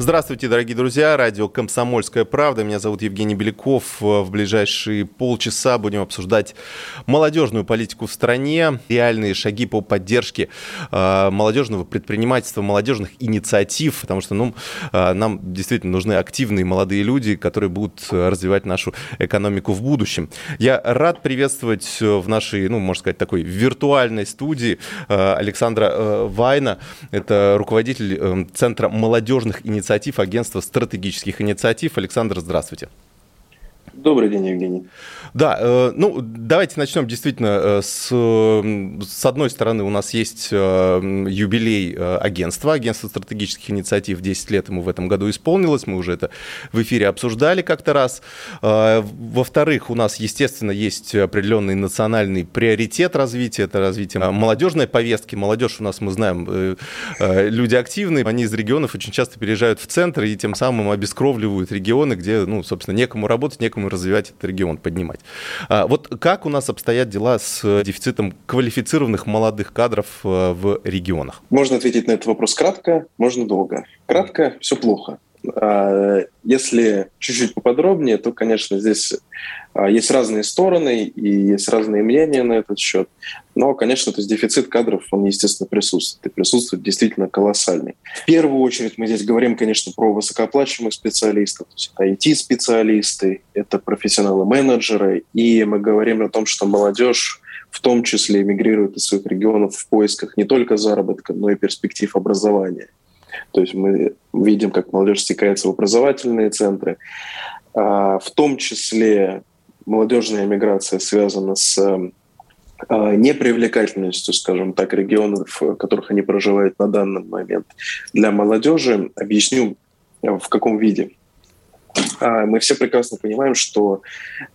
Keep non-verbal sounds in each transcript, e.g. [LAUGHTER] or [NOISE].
Здравствуйте, дорогие друзья. Радио «Комсомольская правда». Меня зовут Евгений Беляков. В ближайшие полчаса будем обсуждать молодежную политику в стране, реальные шаги по поддержке э, молодежного предпринимательства, молодежных инициатив, потому что ну, э, нам действительно нужны активные молодые люди, которые будут развивать нашу экономику в будущем. Я рад приветствовать в нашей, ну, можно сказать, такой виртуальной студии э, Александра Вайна. Это руководитель Центра молодежных инициатив инициатив агентства стратегических инициатив. Александр, здравствуйте. Добрый день, Евгений. Да, э, ну давайте начнем действительно э, с, с одной стороны у нас есть э, юбилей агентства, агентства стратегических инициатив, 10 лет ему в этом году исполнилось, мы уже это в эфире обсуждали как-то раз. Во-вторых, у нас, естественно, есть определенный национальный приоритет развития, это развитие молодежной повестки. Молодежь у нас, мы знаем, люди активные, они из регионов очень часто переезжают в центр и тем самым обескровливают регионы, где, ну, собственно, некому работать, некому развивать этот регион, поднимать. А, вот как у нас обстоят дела с дефицитом квалифицированных молодых кадров э, в регионах? Можно ответить на этот вопрос кратко, можно долго. Кратко – все плохо. А, если чуть-чуть поподробнее, то, конечно, здесь а, есть разные стороны и есть разные мнения на этот счет. Но, конечно, то есть дефицит кадров, он, естественно, присутствует. И присутствует действительно колоссальный. В первую очередь мы здесь говорим, конечно, про высокооплачиваемых специалистов. То есть IT-специалисты, это профессионалы-менеджеры. И мы говорим о том, что молодежь в том числе эмигрирует из своих регионов в поисках не только заработка, но и перспектив образования. То есть мы видим, как молодежь стекается в образовательные центры. А, в том числе молодежная миграция связана с а, непривлекательностью, скажем так, регионов, в которых они проживают на данный момент. Для молодежи объясню, в каком виде. А, мы все прекрасно понимаем, что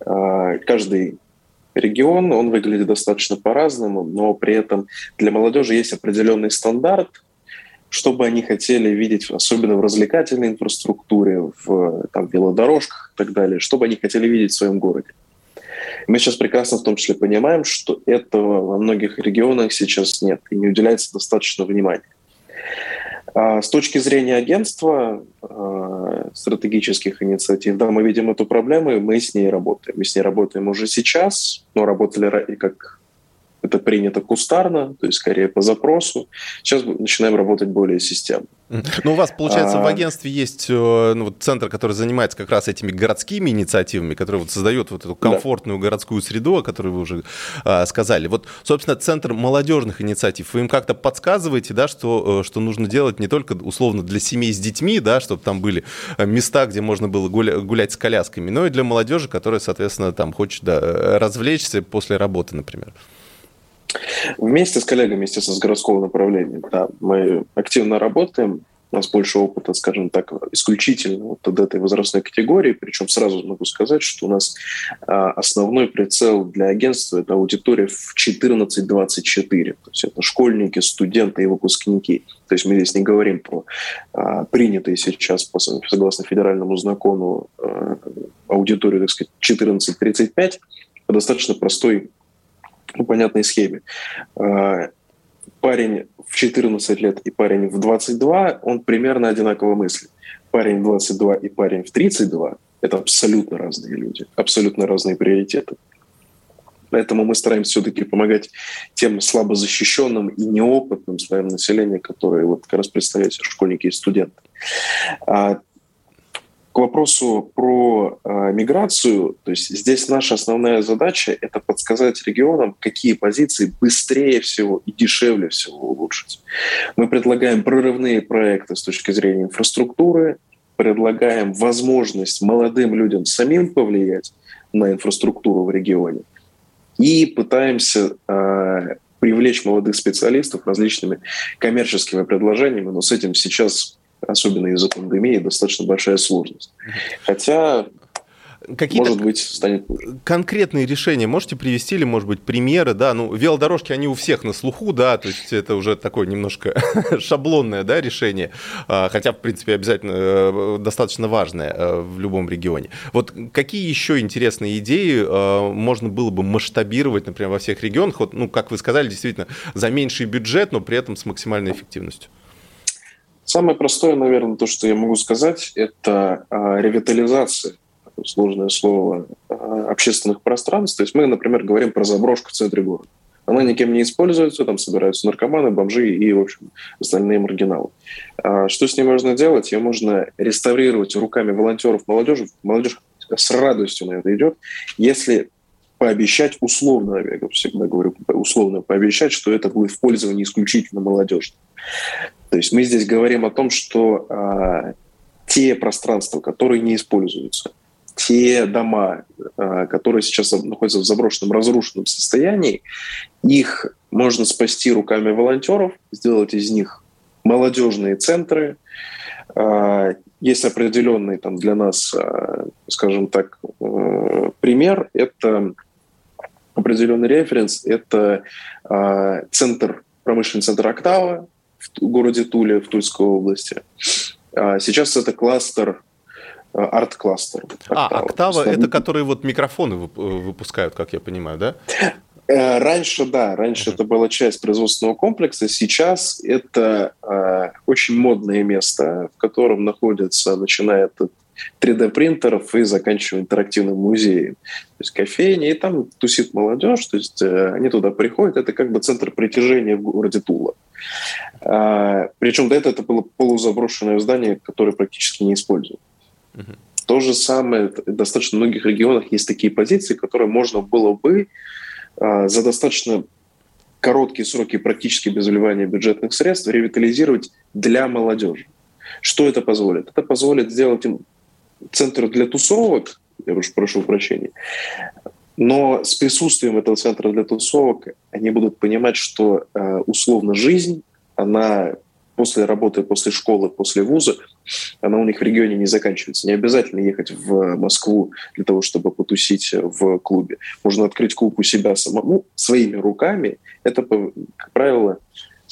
каждый регион, он выглядит достаточно по-разному, но при этом для молодежи есть определенный стандарт, что бы они хотели видеть, особенно в развлекательной инфраструктуре, в там, велодорожках и так далее, что бы они хотели видеть в своем городе. Мы сейчас прекрасно в том числе понимаем, что этого во многих регионах сейчас нет и не уделяется достаточно внимания. А с точки зрения агентства э, стратегических инициатив, да, мы видим эту проблему, и мы с ней работаем. Мы с ней работаем уже сейчас, но работали как это принято кустарно, то есть скорее по запросу. Сейчас начинаем работать более системно. Ну, у вас, получается, а... в агентстве есть э, ну, вот центр, который занимается как раз этими городскими инициативами, который вот создает вот эту комфортную да. городскую среду, о которой вы уже а, сказали. Вот, собственно, центр молодежных инициатив, вы им как-то подсказываете, да, что, э, что нужно делать не только условно для семей с детьми, да, чтобы там были э, места, где можно было гуля- гулять с колясками, но и для молодежи, которая, соответственно, там хочет да, развлечься после работы, например. Вместе с коллегами, естественно, с городского направления, да, мы активно работаем, у нас больше опыта, скажем так, исключительно вот от этой возрастной категории. Причем сразу могу сказать, что у нас а, основной прицел для агентства – это аудитория в 14-24. То есть это школьники, студенты и выпускники. То есть мы здесь не говорим про а, принятые сейчас, согласно федеральному закону, а, аудиторию, так сказать, 14-35, по достаточно простой ну, понятной схеме. А, парень в 14 лет и парень в 22, он примерно одинаково мыслит. Парень в 22 и парень в 32 – это абсолютно разные люди, абсолютно разные приоритеты. Поэтому мы стараемся все-таки помогать тем слабо защищенным и неопытным слоям населения, которые вот как раз представляют школьники и студенты. К вопросу про э, миграцию, то есть здесь наша основная задача – это подсказать регионам, какие позиции быстрее всего и дешевле всего улучшить. Мы предлагаем прорывные проекты с точки зрения инфраструктуры, предлагаем возможность молодым людям самим повлиять на инфраструктуру в регионе и пытаемся э, привлечь молодых специалистов различными коммерческими предложениями, но с этим сейчас особенно из-за пандемии, достаточно большая сложность. Хотя Какие может быть, станет Конкретные решения можете привести или, может быть, примеры, да, ну, велодорожки, они у всех на слуху, да, то есть это уже такое немножко [LAUGHS] шаблонное, да, решение, а, хотя, в принципе, обязательно э, достаточно важное э, в любом регионе. Вот какие еще интересные идеи э, можно было бы масштабировать, например, во всех регионах, вот, ну, как вы сказали, действительно, за меньший бюджет, но при этом с максимальной эффективностью? Самое простое, наверное, то, что я могу сказать, это а, ревитализация сложное слово, а, общественных пространств. То есть мы, например, говорим про заброшку в центре города. Она никем не используется, там собираются наркоманы, бомжи и, в общем, остальные маргиналы. А что с ней можно делать? Ее можно реставрировать руками волонтеров молодежи. Молодежь с радостью на это идет, если пообещать условно, я всегда говорю, условно пообещать, что это будет в пользовании исключительно молодежи. То есть мы здесь говорим о том, что а, те пространства, которые не используются, те дома, а, которые сейчас находятся в заброшенном, разрушенном состоянии, их можно спасти руками волонтеров, сделать из них молодежные центры. А, есть определенный там для нас, а, скажем так, э, пример. Это определенный референс. Это центр, промышленный центр «Октава» в городе Туле в Тульской области. Сейчас это кластер Э, арт-кластер. А, Октава — это которые вот микрофоны э, выпускают, как я понимаю, да? Э, раньше, да, раньше это была часть производственного комплекса. Сейчас это э, очень модное место, в котором находится, начиная от 3D-принтеров и заканчивая интерактивным музеем. То есть кофейня, и там тусит молодежь, то есть э, они туда приходят. Это как бы центр притяжения в городе Тула. Э, причем до этого это было полузаброшенное здание, которое практически не используют. Угу. То же самое, в достаточно многих регионах есть такие позиции, которые можно было бы а, за достаточно короткие сроки практически без вливания бюджетных средств ревитализировать для молодежи. Что это позволит? Это позволит сделать им центр для тусовок, я уж прошу прощения, но с присутствием этого центра для тусовок они будут понимать, что э, условно жизнь, она после работы, после школы, после вуза, она у них в регионе не заканчивается. Не обязательно ехать в Москву для того, чтобы потусить в клубе. Можно открыть клуб у себя самому, своими руками. Это, как правило,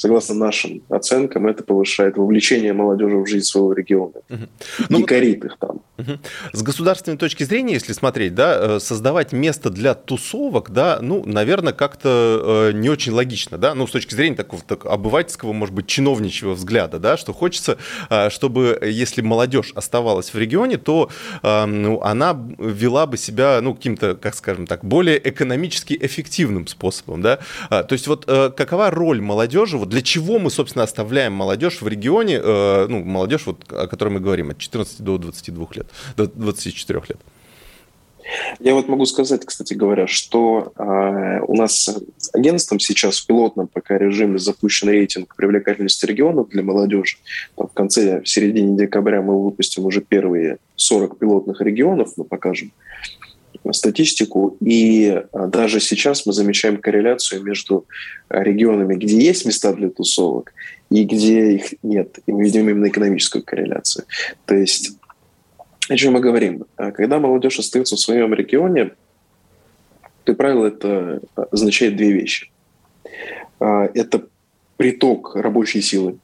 согласно нашим оценкам, это повышает вовлечение молодежи в жизнь своего региона. Угу. Ну, и корит их там. Угу. С государственной точки зрения, если смотреть, да, э, создавать место для тусовок, да, ну, наверное, как-то э, не очень логично, да, ну, с точки зрения такого так, обывательского, может быть, чиновничьего взгляда, да, что хочется, э, чтобы, если молодежь оставалась в регионе, то ну, она вела бы себя, ну, каким-то, как скажем так, более экономически эффективным способом, да. То есть вот какова роль молодежи вот для чего мы, собственно, оставляем молодежь в регионе, э, ну, молодежь, вот, о которой мы говорим, от 14 до 22 лет, до 24 лет? Я вот могу сказать, кстати говоря, что э, у нас с агентством сейчас в пилотном пока режиме запущен рейтинг привлекательности регионов для молодежи. Там в конце, в середине декабря мы выпустим уже первые 40 пилотных регионов, мы покажем статистику, и а, даже сейчас мы замечаем корреляцию между а, регионами, где есть места для тусовок, и где их нет. И мы видим именно экономическую корреляцию. То есть о чем мы говорим? А, когда молодежь остается в своем регионе, как правило, это означает две вещи. Это приток рабочей силы,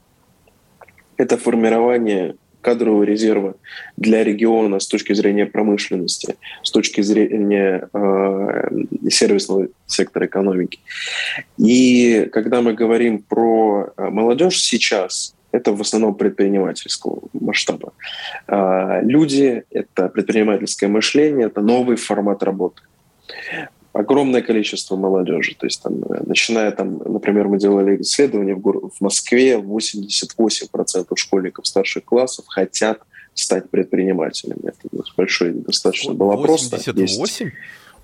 это формирование кадрового резерва для региона с точки зрения промышленности, с точки зрения э, сервисного сектора экономики. И когда мы говорим про э, молодежь сейчас, это в основном предпринимательского масштаба. Э, люди — это предпринимательское мышление, это новый формат работы огромное количество молодежи. То есть, там, э, начиная, там, например, мы делали исследование в, гор- в Москве, 88% школьников старших классов хотят стать предпринимателями. Это большой достаточно был опрос. 88?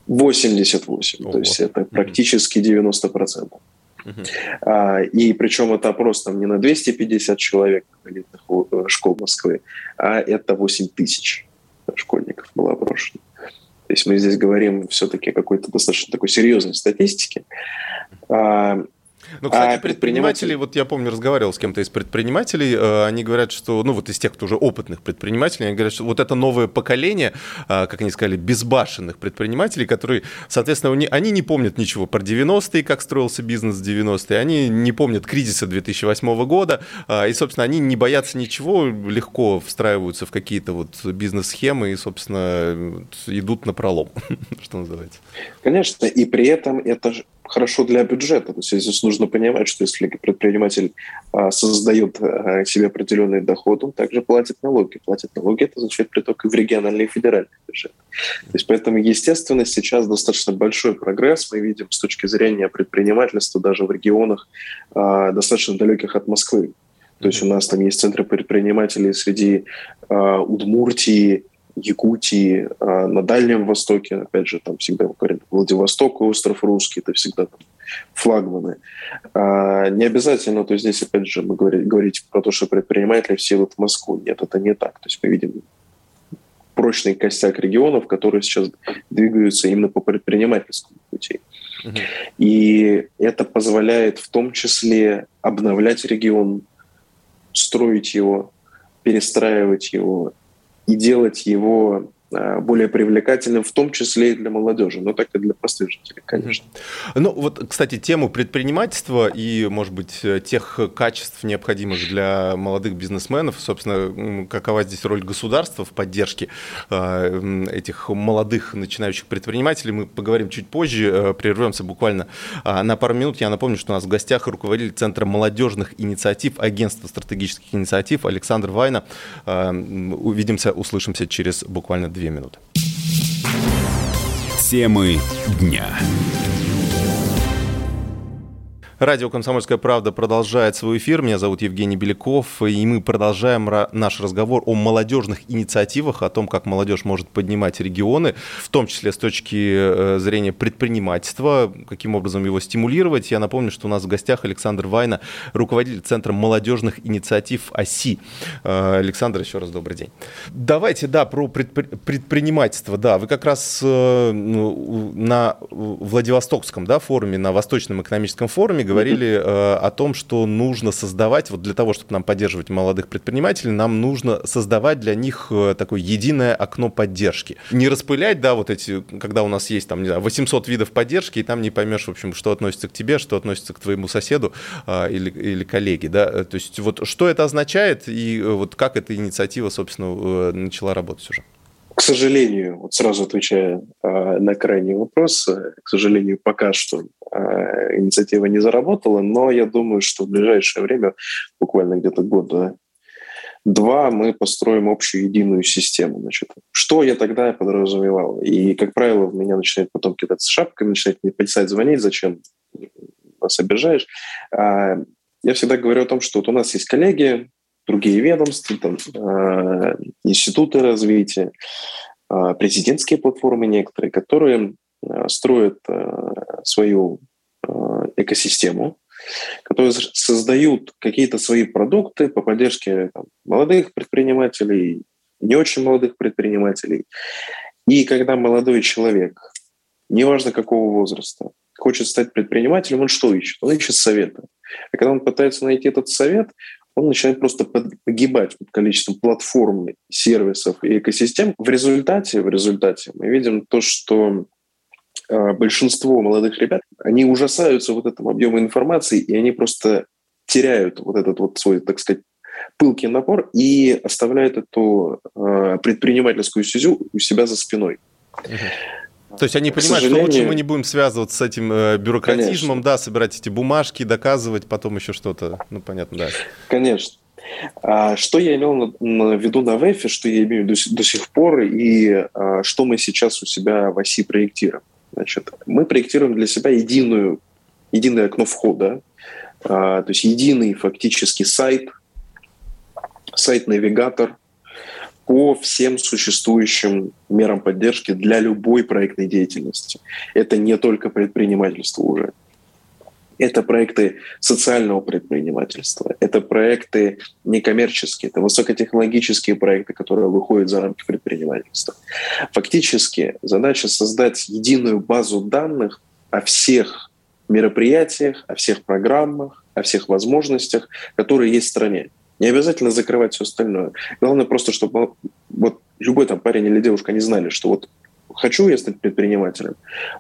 88, Ого. то есть это практически 90%. Угу. А, и причем это опрос там не на 250 человек элитных э, школ Москвы, а это 8 тысяч школьников было опрошено. То есть мы здесь говорим все-таки о какой-то достаточно такой серьезной статистике. А, Ну, кстати, а предприниматели, вот я помню, разговаривал с кем-то из предпринимателей, э, они говорят, что, ну, вот из тех, кто уже опытных предпринимателей, они говорят, что вот это новое поколение, э, как они сказали, безбашенных предпринимателей, которые, соответственно, они не помнят ничего про 90-е, как строился бизнес в 90-е, они не помнят кризиса 2008 года, э, и, собственно, они не боятся ничего, легко встраиваются в какие-то вот бизнес-схемы и, собственно, идут на пролом, [LAUGHS] что называется. Конечно, и при этом это хорошо для бюджета. То есть здесь нужно понимать, что если предприниматель а, создает а, себе определенный доход, он также платит налоги. Платит налоги, это означает приток и в региональный и федеральный бюджет. То есть поэтому, естественно, сейчас достаточно большой прогресс мы видим с точки зрения предпринимательства даже в регионах, а, достаточно далеких от Москвы. То есть у нас там есть центры предпринимателей среди Удмуртии, Якутии, а на Дальнем Востоке, опять же, там всегда говорят Владивосток, остров Русский, это всегда там флагманы. А не обязательно, то есть здесь, опять же, мы говорим, говорите про то, что предприниматели все идут в Москву. Нет, это не так. То есть мы видим прочный костяк регионов, которые сейчас двигаются именно по предпринимательскому пути. И это позволяет в том числе обновлять регион, строить его, перестраивать его и делать его более привлекательным, в том числе и для молодежи, но так и для простых жителей, конечно. Ну вот, кстати, тему предпринимательства и, может быть, тех качеств, необходимых для молодых бизнесменов, собственно, какова здесь роль государства в поддержке э, этих молодых начинающих предпринимателей, мы поговорим чуть позже, э, прервемся буквально на пару минут. Я напомню, что у нас в гостях руководитель Центра молодежных инициатив, Агентства стратегических инициатив Александр Вайна. Увидимся, услышимся через буквально две минуты. Темы дня. Радио «Комсомольская правда» продолжает свой эфир. Меня зовут Евгений Беляков, и мы продолжаем наш разговор о молодежных инициативах, о том, как молодежь может поднимать регионы, в том числе с точки э, зрения предпринимательства, каким образом его стимулировать. Я напомню, что у нас в гостях Александр Вайна, руководитель Центра молодежных инициатив ОСИ. Э, Александр, еще раз добрый день. Давайте, да, про предпринимательство. Да, вы как раз э, ну, на Владивостокском да, форуме, на Восточном экономическом форуме говорили э, о том, что нужно создавать, вот для того, чтобы нам поддерживать молодых предпринимателей, нам нужно создавать для них э, такое единое окно поддержки. Не распылять, да, вот эти, когда у нас есть там, не знаю, 800 видов поддержки, и там не поймешь, в общем, что относится к тебе, что относится к твоему соседу э, или, или коллеге, да. То есть вот что это означает и вот как эта инициатива, собственно, начала работать уже? К сожалению, вот сразу отвечая э, на крайний вопрос, э, к сожалению, пока что э, инициатива не заработала, но я думаю, что в ближайшее время, буквально где-то года два, мы построим общую единую систему. Значит, что я тогда подразумевал? И, как правило, в меня начинает потом кидаться шапками, начинает мне писать, звонить, зачем нас обижаешь. А, я всегда говорю о том, что вот у нас есть коллеги, другие ведомства, там, э, институты развития, э, президентские платформы некоторые, которые э, строят свою экосистему, которые создают какие-то свои продукты по поддержке там, молодых предпринимателей, не очень молодых предпринимателей. И когда молодой человек, неважно какого возраста, хочет стать предпринимателем, он что ищет? Он ищет совета. А когда он пытается найти этот совет, он начинает просто погибать под количеством платформ, сервисов и экосистем. В результате, в результате мы видим то, что э, большинство молодых ребят, они ужасаются вот этому объему информации, и они просто теряют вот этот вот свой, так сказать, пылкий напор и оставляют эту э, предпринимательскую сюзю у себя за спиной. То есть они понимают, что лучше мы не будем связываться с этим э, бюрократизмом, Конечно. да, собирать эти бумажки, доказывать, потом еще что-то. Ну, понятно, да. Конечно. А, что я имел на, виду на ВЭФе, что я имею до, до сих пор, и а, что мы сейчас у себя в оси проектируем? Значит, мы проектируем для себя единую, единое окно входа, а, то есть единый фактически сайт, сайт-навигатор, по всем существующим мерам поддержки для любой проектной деятельности. Это не только предпринимательство уже. Это проекты социального предпринимательства, это проекты некоммерческие, это высокотехнологические проекты, которые выходят за рамки предпринимательства. Фактически задача создать единую базу данных о всех мероприятиях, о всех программах, о всех возможностях, которые есть в стране. Не обязательно закрывать все остальное. Главное просто, чтобы вот любой там парень или девушка не знали, что вот хочу я стать предпринимателем.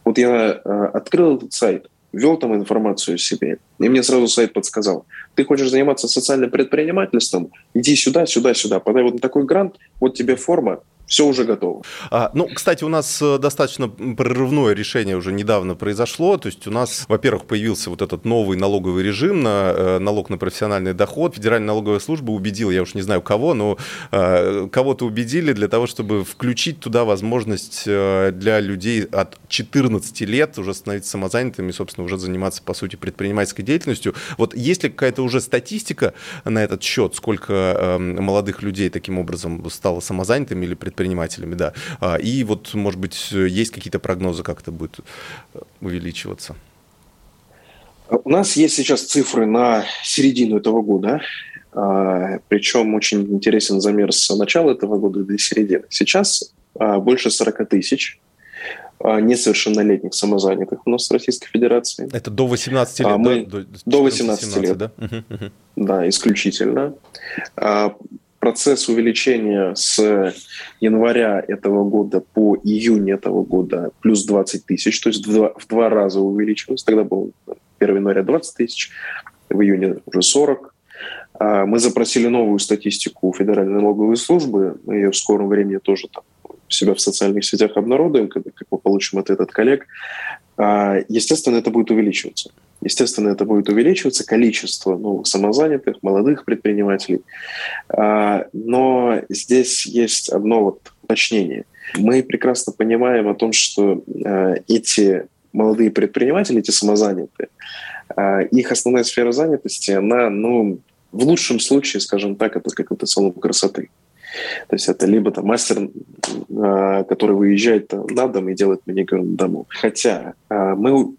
Вот я э, открыл этот сайт, ввел там информацию себе, и мне сразу сайт подсказал, ты хочешь заниматься социальным предпринимательством, иди сюда, сюда, сюда, подай вот такой грант, вот тебе форма, все уже готово. А, ну, кстати, у нас э, достаточно прорывное решение уже недавно произошло. То есть у нас, во-первых, появился вот этот новый налоговый режим на э, налог на профессиональный доход. Федеральная налоговая служба убедила, я уж не знаю кого, но э, кого-то убедили для того, чтобы включить туда возможность э, для людей от 14 лет уже становиться самозанятыми, собственно, уже заниматься, по сути, предпринимательской деятельностью. Вот есть ли какая-то уже статистика на этот счет, сколько э, молодых людей таким образом стало самозанятыми или предпринимателями? Предпринимателями, да. А, и вот, может быть, есть какие-то прогнозы, как это будет э, увеличиваться? У нас есть сейчас цифры на середину этого года, а, причем очень интересен замер с начала этого года до середины. Сейчас а, больше 40 тысяч несовершеннолетних самозанятых у нас в Российской Федерации. Это до 18 лет, мы, да? До, до 18 17, лет, да? Да, исключительно процесс увеличения с января этого года по июнь этого года плюс 20 тысяч, то есть в два, в два раза увеличилось. Тогда был 1 января 20 тысяч, в июне уже 40. А, мы запросили новую статистику у Федеральной налоговой службы. Мы ее в скором времени тоже там себя в социальных сетях обнародуем, как, как мы получим ответ от коллег. А, естественно, это будет увеличиваться. Естественно, это будет увеличиваться количество новых самозанятых, молодых предпринимателей. А, но здесь есть одно вот уточнение. Мы прекрасно понимаем о том, что а, эти молодые предприниматели, эти самозанятые, их основная сфера занятости, она, ну, в лучшем случае, скажем так, это как то салон красоты. То есть это либо там мастер, а, который выезжает на дом и делает маникюр на дому. Хотя а, мы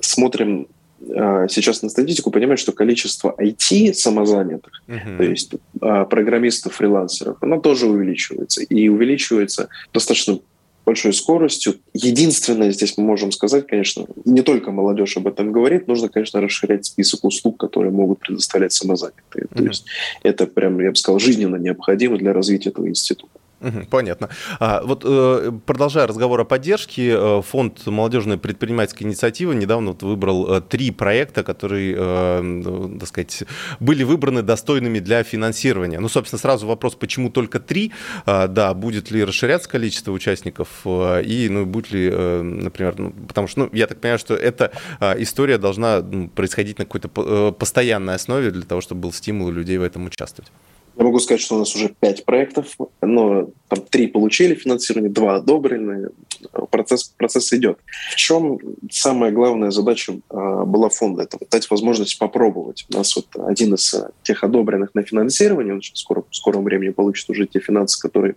смотрим а, сейчас на статистику, понимаем, что количество IT самозанятых, uh-huh. то есть программистов, фрилансеров, оно тоже увеличивается. И увеличивается достаточно большой скоростью. Единственное здесь мы можем сказать, конечно, не только молодежь об этом говорит, нужно, конечно, расширять список услуг, которые могут предоставлять самозанятые. Mm-hmm. То есть это прям, я бы сказал, жизненно необходимо для развития этого института. Понятно. А, вот э, продолжая разговор о поддержке, э, фонд молодежной предпринимательской инициативы недавно вот выбрал э, три проекта, которые, так сказать, были выбраны достойными для финансирования. Ну, собственно, сразу вопрос, почему только три? А, да, будет ли расширяться количество участников и, ну, будет ли, например, ну, потому что, ну, я так понимаю, что эта история должна происходить на какой-то постоянной основе для того, чтобы был стимул у людей в этом участвовать. Я могу сказать, что у нас уже пять проектов, но там три получили финансирование, два одобрены. Процесс, процесс идет. В чем самая главная задача э, была фонда? Это дать возможность попробовать. У нас вот один из тех одобренных на финансирование, он скоро, в скором времени получит уже те финансы, которые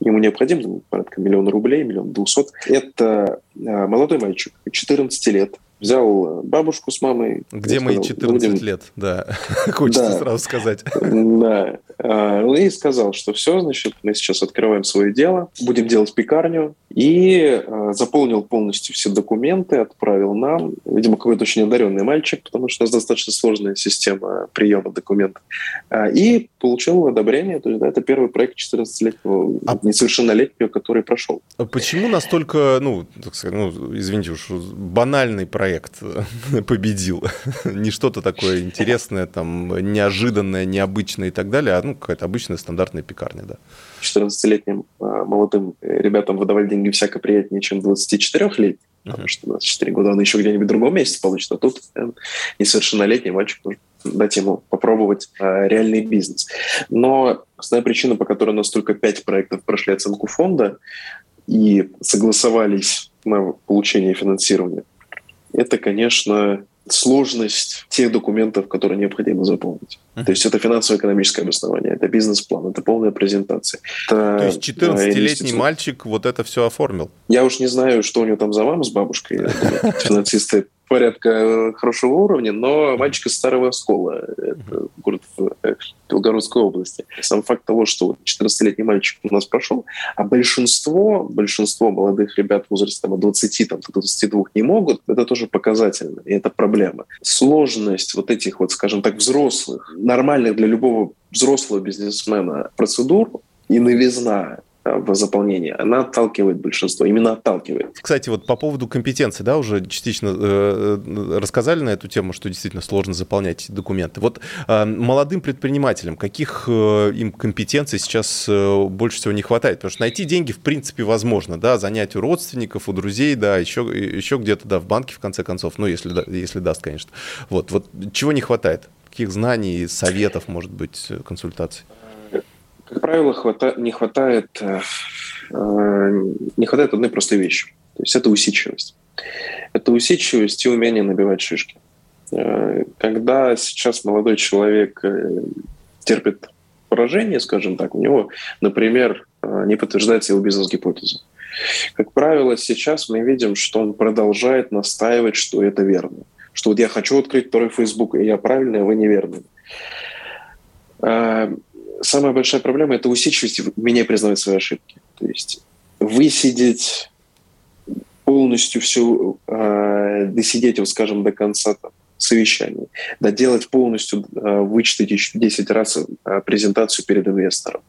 ему необходимы, там, порядка миллиона рублей, миллион двухсот. Это э, молодой мальчик, 14 лет, взял бабушку с мамой. Где мои 14 будем... лет, да, [LAUGHS] хочется да. сразу сказать. Да, а, и сказал, что все, значит, мы сейчас открываем свое дело, будем делать пекарню, и а, заполнил полностью все документы, отправил нам. Видимо, какой-то очень одаренный мальчик, потому что у нас достаточно сложная система приема документов. А, и получил одобрение, то есть да, это первый проект 14-летнего, а... несовершеннолетнего, который прошел. Почему настолько, ну, так сказать, ну, извините уж, банальный проект проект [LAUGHS] победил. [LAUGHS] Не что-то такое интересное, там, неожиданное, необычное и так далее, а ну, какая-то обычная стандартная пекарня, да. 14-летним а, молодым ребятам выдавать деньги всяко приятнее, чем 24-летним, потому что 24 года он еще где-нибудь в другом месте получит, а тут э, несовершеннолетний мальчик нужно дать ему попробовать э, реальный бизнес. Но основная причина, по которой у нас только 5 проектов прошли оценку фонда и согласовались на получение финансирования, это, конечно, сложность тех документов, которые необходимо заполнить. Uh-huh. То есть это финансово-экономическое обоснование, это бизнес-план, это полная презентация. Это, То есть 14-летний мальчик вот это все оформил? Я уж не знаю, что у него там за мама с бабушкой. [LAUGHS] Финансисты порядка э, хорошего уровня, но мальчик из Старого Оскола, это город в э, Белгородской области. Сам факт того, что 14-летний мальчик у нас прошел, а большинство, большинство молодых ребят в возрасте там, от 20 там, до 22 не могут, это тоже показательно, и это проблема. Сложность вот этих вот, скажем так, взрослых, нормальных для любого взрослого бизнесмена процедур и новизна Э, в заполнении, она отталкивает большинство, именно отталкивает. Кстати, вот по поводу компетенции, да, уже частично э, э, рассказали на эту тему, что действительно сложно заполнять документы. Вот э, молодым предпринимателям каких э, им компетенций сейчас э, больше всего не хватает? Потому что найти деньги в принципе возможно, да, занять у родственников, у друзей, да, еще, еще где-то, да, в банке в конце концов, ну, если, если даст, конечно. Вот, вот чего не хватает? Каких знаний, советов, может быть, консультаций? Как правило, хвата... не хватает э, э, не хватает одной простой вещи. То есть это усидчивость. Это усидчивость и умение набивать шишки. Э, когда сейчас молодой человек терпит поражение, скажем так, у него, например, не подтверждается его бизнес-гипотеза. Как правило, сейчас мы видим, что он продолжает настаивать, что это верно. Что вот я хочу открыть второй Facebook, и я правильный, а вы неверный самая большая проблема – это усидчивость меня признавать свои ошибки. То есть высидеть полностью все, э, досидеть, вот, скажем, до конца там, совещания, доделать полностью, э, вычитать еще 10 раз э, презентацию перед инвестором.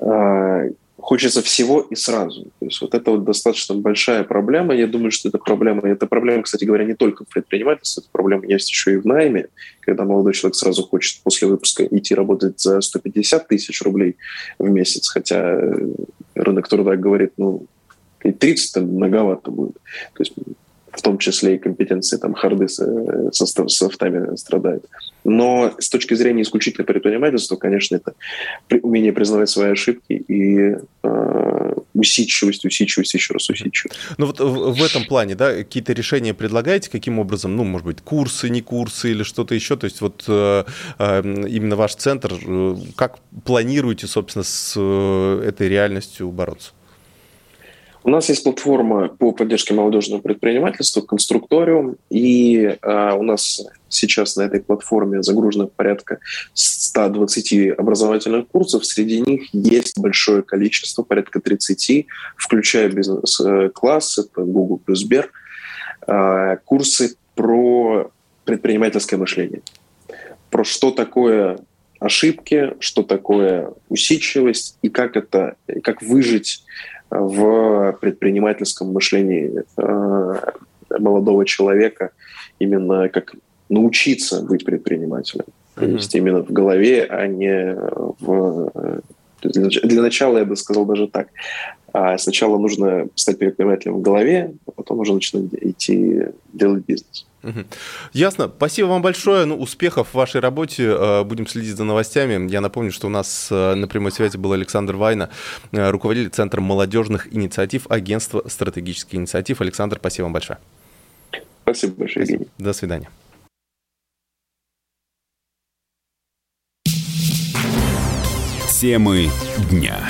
Э, хочется всего и сразу. То есть вот это вот достаточно большая проблема. Я думаю, что это проблема, это проблема, кстати говоря, не только в предпринимательстве, это проблема есть еще и в найме, когда молодой человек сразу хочет после выпуска идти работать за 150 тысяч рублей в месяц, хотя рынок труда говорит, ну, и 30 там многовато будет. То есть в том числе и компетенции там харды со, со софтами страдают. Но с точки зрения исключительно предпринимательства, конечно, это умение признавать свои ошибки и э, усидчивость, усидчивость, еще раз усидчивость. Ну вот в, этом плане, да, какие-то решения предлагаете, каким образом, ну, может быть, курсы, не курсы или что-то еще, то есть вот э, э, именно ваш центр, э, как планируете, собственно, с э, этой реальностью бороться? У нас есть платформа по поддержке молодежного предпринимательства «Конструкториум», и э, у нас сейчас на этой платформе загружено порядка 120 образовательных курсов. Среди них есть большое количество, порядка 30, включая бизнес-класс, это Google плюс Сбер, э, курсы про предпринимательское мышление, про что такое ошибки, что такое усидчивость и как это, как выжить в предпринимательском мышлении э, молодого человека именно как научиться быть предпринимателем. Mm-hmm. То есть именно в голове, а не в... Э, для начала я бы сказал даже так. А сначала нужно стать предпринимателем в голове, а потом уже начинать идти делать бизнес. Ясно. Спасибо вам большое. Ну, успехов в вашей работе. Э, будем следить за новостями. Я напомню, что у нас э, на прямой связи был Александр Вайна, э, руководитель Центра молодежных инициатив Агентства стратегических инициатив. Александр, спасибо вам большое. Спасибо большое, спасибо. До свидания. Темы дня.